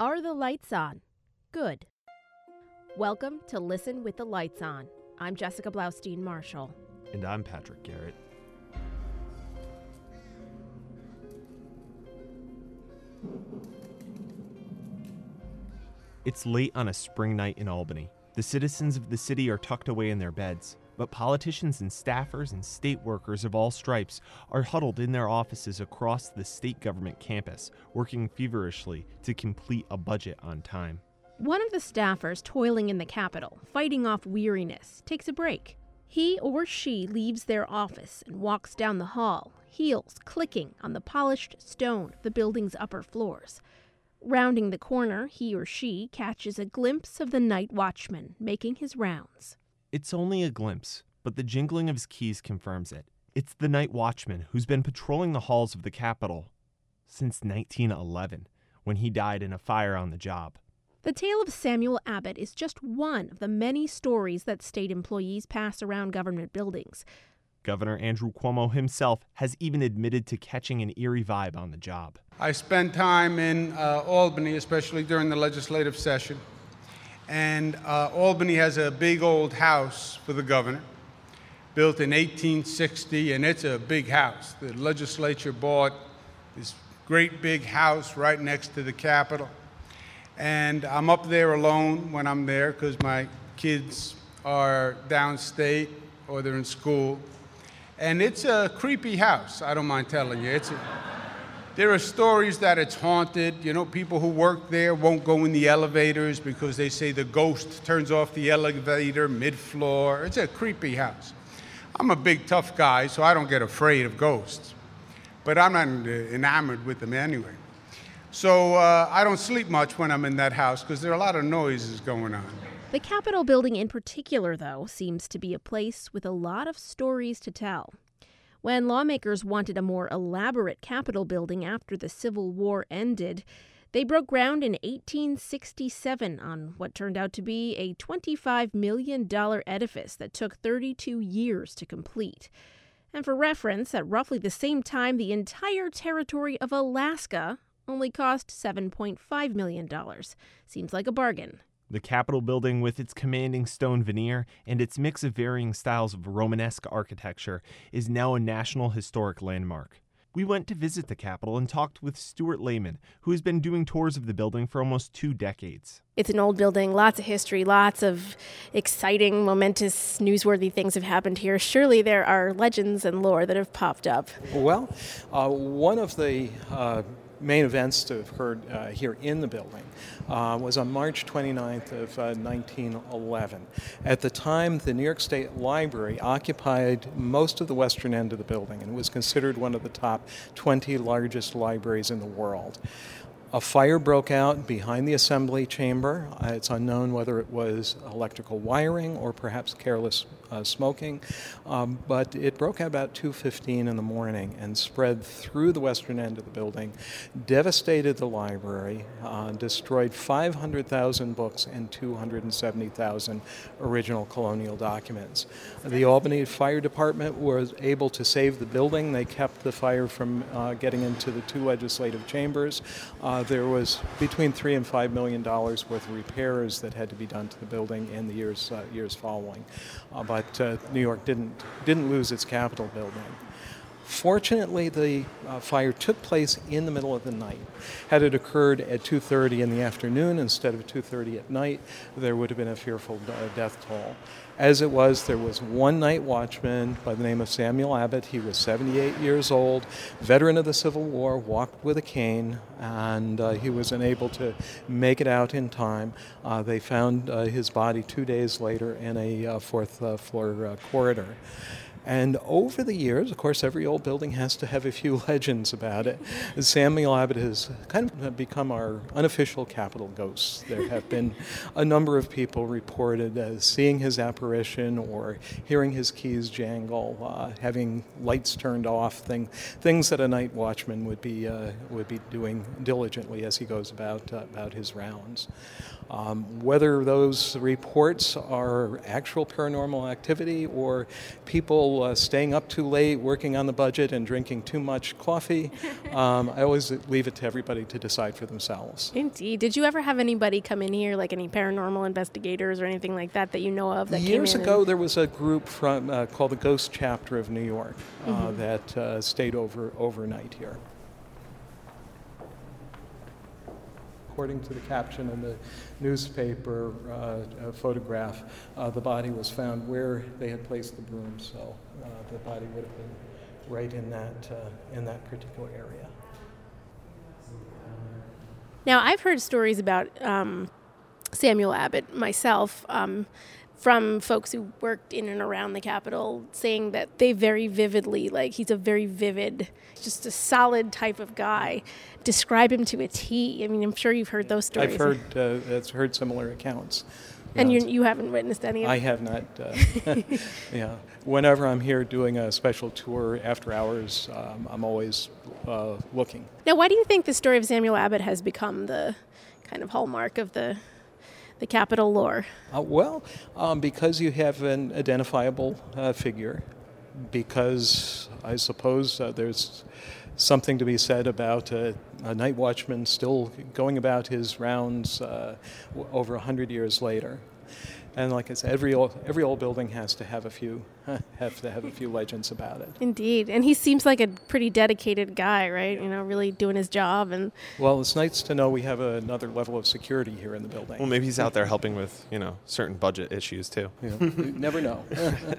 Are the lights on? Good. Welcome to Listen with the Lights On. I'm Jessica Blaustein Marshall. And I'm Patrick Garrett. It's late on a spring night in Albany. The citizens of the city are tucked away in their beds, but politicians and staffers and state workers of all stripes are huddled in their offices across the state government campus, working feverishly to complete a budget on time. One of the staffers toiling in the Capitol, fighting off weariness, takes a break. He or she leaves their office and walks down the hall, heels clicking on the polished stone of the building's upper floors. Rounding the corner, he or she catches a glimpse of the night watchman making his rounds. It's only a glimpse, but the jingling of his keys confirms it. It's the night watchman who's been patrolling the halls of the Capitol since 1911, when he died in a fire on the job. The tale of Samuel Abbott is just one of the many stories that state employees pass around government buildings. Governor Andrew Cuomo himself has even admitted to catching an eerie vibe on the job. I spent time in uh, Albany, especially during the legislative session. And uh, Albany has a big old house for the governor, built in 1860, and it's a big house. The legislature bought this great big house right next to the Capitol. And I'm up there alone when I'm there because my kids are downstate or they're in school. And it's a creepy house, I don't mind telling you. It's a, there are stories that it's haunted. You know, people who work there won't go in the elevators because they say the ghost turns off the elevator mid floor. It's a creepy house. I'm a big, tough guy, so I don't get afraid of ghosts. But I'm not enamored with them anyway. So uh, I don't sleep much when I'm in that house because there are a lot of noises going on. The Capitol building in particular, though, seems to be a place with a lot of stories to tell. When lawmakers wanted a more elaborate Capitol building after the Civil War ended, they broke ground in 1867 on what turned out to be a $25 million edifice that took 32 years to complete. And for reference, at roughly the same time, the entire territory of Alaska only cost $7.5 million. Seems like a bargain. The Capitol building, with its commanding stone veneer and its mix of varying styles of Romanesque architecture, is now a National Historic Landmark. We went to visit the Capitol and talked with Stuart Lehman, who has been doing tours of the building for almost two decades. It's an old building, lots of history, lots of exciting, momentous, newsworthy things have happened here. Surely there are legends and lore that have popped up. Well, uh, one of the uh, main events to have occurred uh, here in the building uh, was on March 29th of uh, 1911. At the time, the New York State Library occupied most of the western end of the building and was considered one of the top 20 largest libraries in the world. A fire broke out behind the assembly chamber. Uh, it's unknown whether it was electrical wiring or perhaps careless uh, smoking, um, but it broke out about 2:15 in the morning and spread through the western end of the building, devastated the library, uh, destroyed 500,000 books and 270,000 original colonial documents. The Albany Fire Department was able to save the building. They kept the fire from uh, getting into the two legislative chambers. Uh, there was between three and five million dollars worth of repairs that had to be done to the building in the years uh, years following. Uh, but uh, New York didn't didn't lose its Capitol building. Fortunately, the uh, fire took place in the middle of the night. Had it occurred at 2:30 in the afternoon instead of 2:30 at night, there would have been a fearful uh, death toll. As it was, there was one night watchman by the name of Samuel Abbott. He was 78 years old, veteran of the Civil War, walked with a cane, and uh, he was unable to make it out in time. Uh, they found uh, his body two days later in a uh, fourth floor corridor. And over the years, of course, every old building has to have a few legends about it. Samuel Abbott has kind of become our unofficial Capitol ghost. There have been a number of people reported as seeing his apparition or hearing his keys jangle, uh, having lights turned off, thing, things that a night watchman would be, uh, would be doing diligently as he goes about, uh, about his rounds. Um, whether those reports are actual paranormal activity or people people uh, staying up too late, working on the budget, and drinking too much coffee. Um, I always leave it to everybody to decide for themselves. Indeed. Did you ever have anybody come in here, like any paranormal investigators or anything like that, that you know of? That Years came in ago, and- there was a group from uh, called the Ghost Chapter of New York uh, Mm-hmm. that uh, stayed over overnight here. According to the caption in the newspaper uh, photograph, uh, the body was found where they had placed the broom, so the body would have been right in that uh, in that particular area. Now, I've heard stories about um, Samuel Abbott myself um, from folks who worked in and around the Capitol saying that they very vividly, like, he's a very vivid, just a solid type of guy. Describe him to a T. I mean, I'm sure you've heard those stories. I've heard uh, that's heard similar accounts. And you, you haven't witnessed any of I have not. Uh, yeah. Whenever I'm here doing a special tour after hours, um, I'm always uh, looking. Now, why do you think the story of Samuel Abbott has become the kind of hallmark of the the Capitol lore? Uh, well, um, because you have an identifiable uh, figure, because I suppose uh, there's something to be said about uh, a night watchman still going about his rounds uh, over a hundred years later. And like I said, every old, every old building has to have a few have to have a few legends about it. Indeed, and he seems like a pretty dedicated guy, right? You know, really doing his job and Well, it's nice to know we have another level of security here in the building. Well, maybe he's out there helping with you know certain budget issues too. You you never know.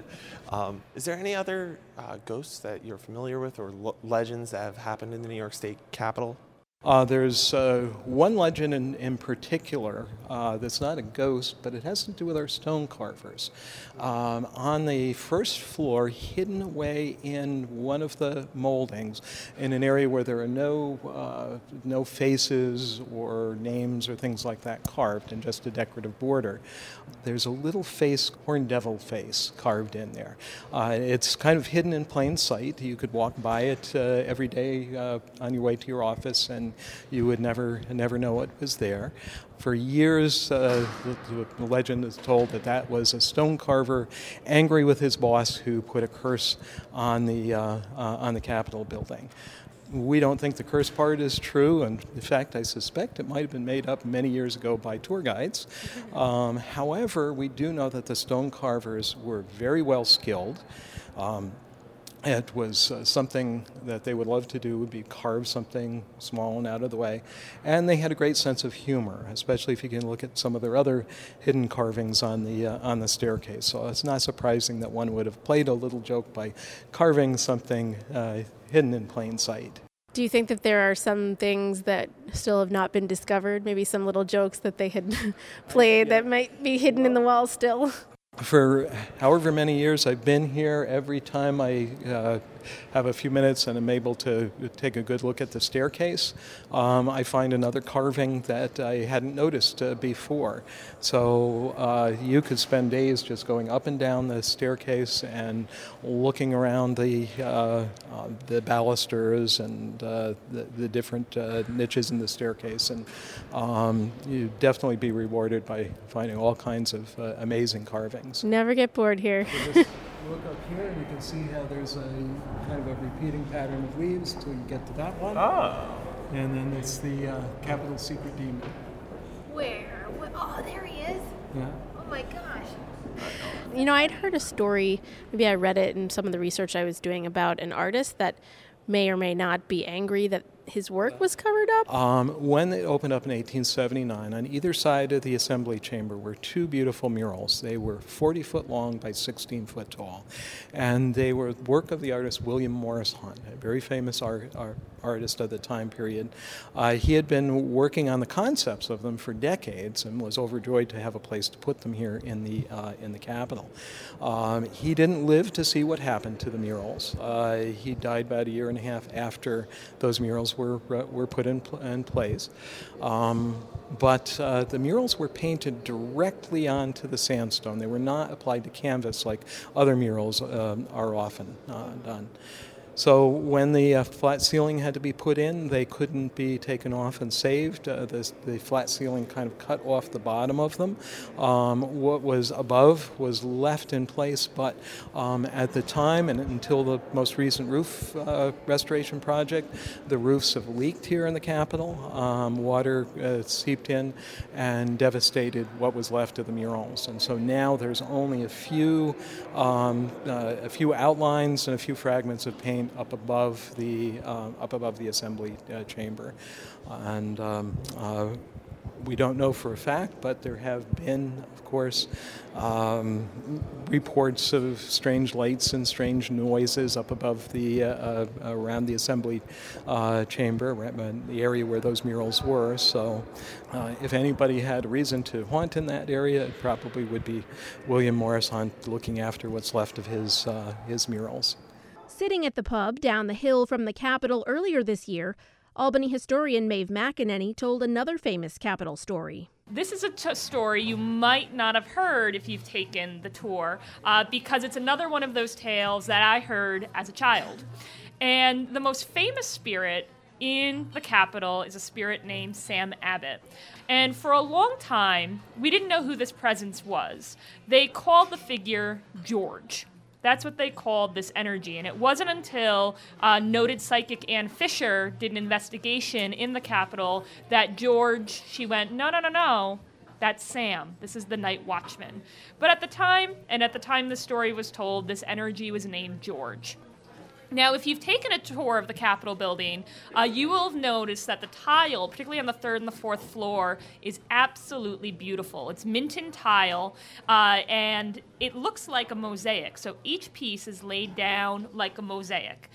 Um, is there any other uh, ghosts that you're familiar with or lo- legends that have happened in the New York State Capitol? Uh, there's uh, one legend in, in particular uh, that's not a ghost, but it has to do with our stone carvers. Um, on the first floor, hidden away in one of the moldings, in an area where there are no, uh, no faces or names or things like that carved, and just a decorative border, there's a little face, horned devil face, carved in there. Uh, it's kind of hidden in plain sight. You could walk by it uh, every day on your way to your office, and you would never never know it was there. For years, uh, the, the legend is told that that was a stone carver angry with his boss who put a curse on the uh, uh, on the Capitol building. We don't think the curse part is true, and in fact, I suspect it might have been made up many years ago by tour guides. Um, however, we do know that the stone carvers were very well skilled. Um, it was uh, something that they would love to do would be carve something small and out of the way and they had a great sense of humor especially if you can look at some of their other hidden carvings on the uh, on the staircase so it's not surprising that one would have played a little joke by carving something uh, hidden in plain sight do you think that there are some things that still have not been discovered? Maybe some little jokes that they had played that might be hidden in the wall still? for however many years I've been here, every time I uh, have a few minutes and am able to take a good look at the staircase, um, I find another carving that I hadn't noticed uh, before. So uh, you could spend days just going up and down the staircase and looking around the uh, uh, the balusters and uh, the, the different uh, niches in the staircase, and um, you'd definitely be rewarded by finding all kinds of uh, amazing carvings. Never get bored here. Look up here, and you can see how there's a kind of a repeating pattern of leaves till you get to that one. Oh. And then it's the uh, Capitol secret demon. Where? Oh, there he is. Yeah. Oh my gosh. You know, I'd heard a story, maybe I read it in some of the research I was doing about an artist that may or may not be angry that his work was covered up. Um, when it opened up in 1879, on either side of the assembly chamber were two beautiful murals. They were 40 foot long by 16 foot tall, and they were work of the artist William Morris Hunt, a very famous art, art, artist of the time period. Uh, he had been working on the concepts of them for decades and was overjoyed to have a place to put them here in the uh, in the Capitol. Um, he didn't live to see what happened to the murals. Uh, he died about a year and a half after those murals were uh, were put in, in place. Um, but uh, the murals were painted directly onto the sandstone. They were not applied to canvas like other murals um, are often uh, done. So when the uh, flat ceiling had to be put in, they couldn't be taken off and saved. Uh, the, the, flat ceiling kind of cut off the bottom of them. Um, what was above was left in place, but um, at the time and until the most recent roof uh, restoration project, the roofs have leaked here in the Capitol. Um, water uh, seeped in and devastated what was left of the murals. And so now there's only a few, um, uh, a few outlines and a few fragments of paint up above the uh, up above the assembly uh, chamber, and um, uh, we don't know for a fact, but there have been, of course, um, reports of strange lights and strange noises up above the uh, uh, around the assembly uh, chamber, the area where those murals were. So, if anybody had reason to haunt in that area, it probably would be William Morris Hunt looking after what's left of his his murals. Sitting at the pub down the hill from the Capitol earlier this year, Albany historian Maeve McEnany told another famous Capitol story. This is a t- story you might not have heard if you've taken the tour, uh, because it's another one of those tales that I heard as a child. And the most famous spirit in the Capitol is a spirit named Sam Abbott. And for a long time, we didn't know who this presence was. They called the figure George. That's what they called this energy. And it wasn't until uh, noted psychic Ann Fisher did an investigation in the Capitol that George, she went, no, no, no, no. That's Sam. This is the night watchman. But at the time, and at the time the story was told, this energy was named George. Now, if you've taken a tour of the Capitol building, uh, you will have noticed that the tile, particularly on the third and the fourth floor, is absolutely beautiful. It's Minton tile, uh, and it looks like a mosaic. So each piece is laid down like a mosaic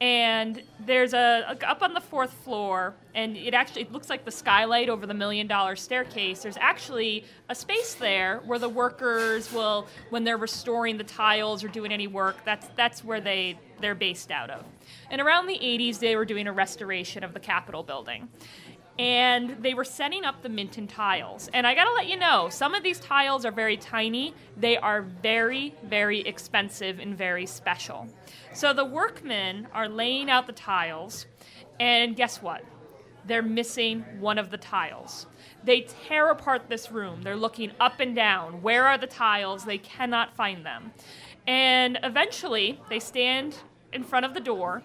and there's a, a, up on the fourth floor and it actually it looks like the skylight over the million dollar staircase. There's actually a space there where the workers will when they're restoring the tiles or doing any work that's that's where they they're based out of. And around the 80s they were doing a restoration of the capitol building and they were setting up the Minton tiles. And I gotta let you know, some of these tiles are very tiny. They are very, very expensive and very special. So the workmen are laying out the tiles, and guess what? They're missing one of the tiles. They tear apart this room. They're looking up and down. Where are the tiles? They cannot find them. And eventually, they stand in front of the door,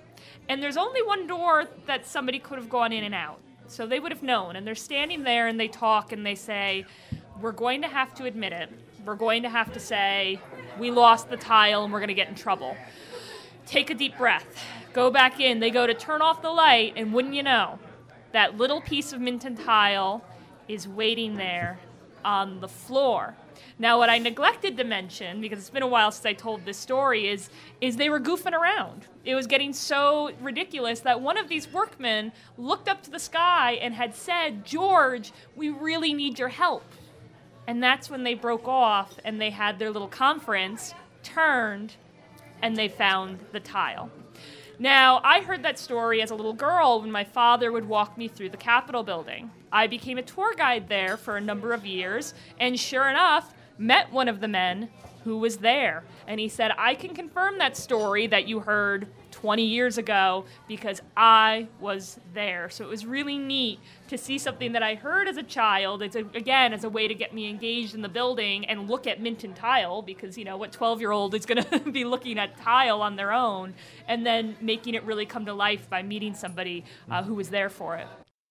and there's only one door that somebody could have gone in and out so they would have known. And they're standing there and they talk and they say, We're going to have to admit it. We're going to have to say, We lost the tile and we're going to get in trouble. Take a deep breath. Go back in. They go to turn off the light, and wouldn't you know, that little piece of Minton tile is waiting there on the floor. Now, what I neglected to mention, because it's been a while since I told this story, is is they were goofing around. It was getting so ridiculous that one of these workmen looked up to the sky and had said, "George, we really need your help." And that's when they broke off and they had their little conference, turned, and they found the tile. Now, I heard that story as a little girl when my father would walk me through the Capitol building. I became a tour guide there for a number of years, and sure enough, met one of the men who was there. And he said, I can confirm that story that you heard 20 years ago because I was there. So it was really neat to see something that I heard as a child. It's a, again as a way to get me engaged in the building and look at Minton tile because you know what 12 year old is going to be looking at tile on their own, and then making it really come to life by meeting somebody uh, who was there for it.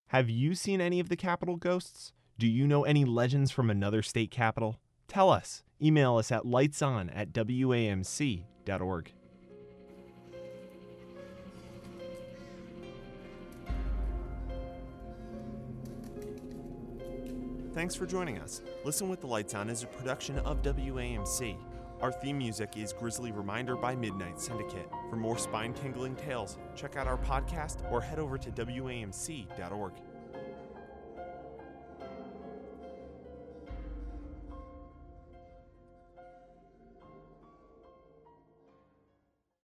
Have you seen any of the Capitol ghosts? Do you know any legends from another state capital? Tell us. Email us at lightson at wamc.org. Thanks for joining us. Listen with the Lights On is a production of WAMC. Our theme music is Grizzly Reminder by Midnight Syndicate. For more spine tingling tales, check out our podcast or head over to WAMC.org.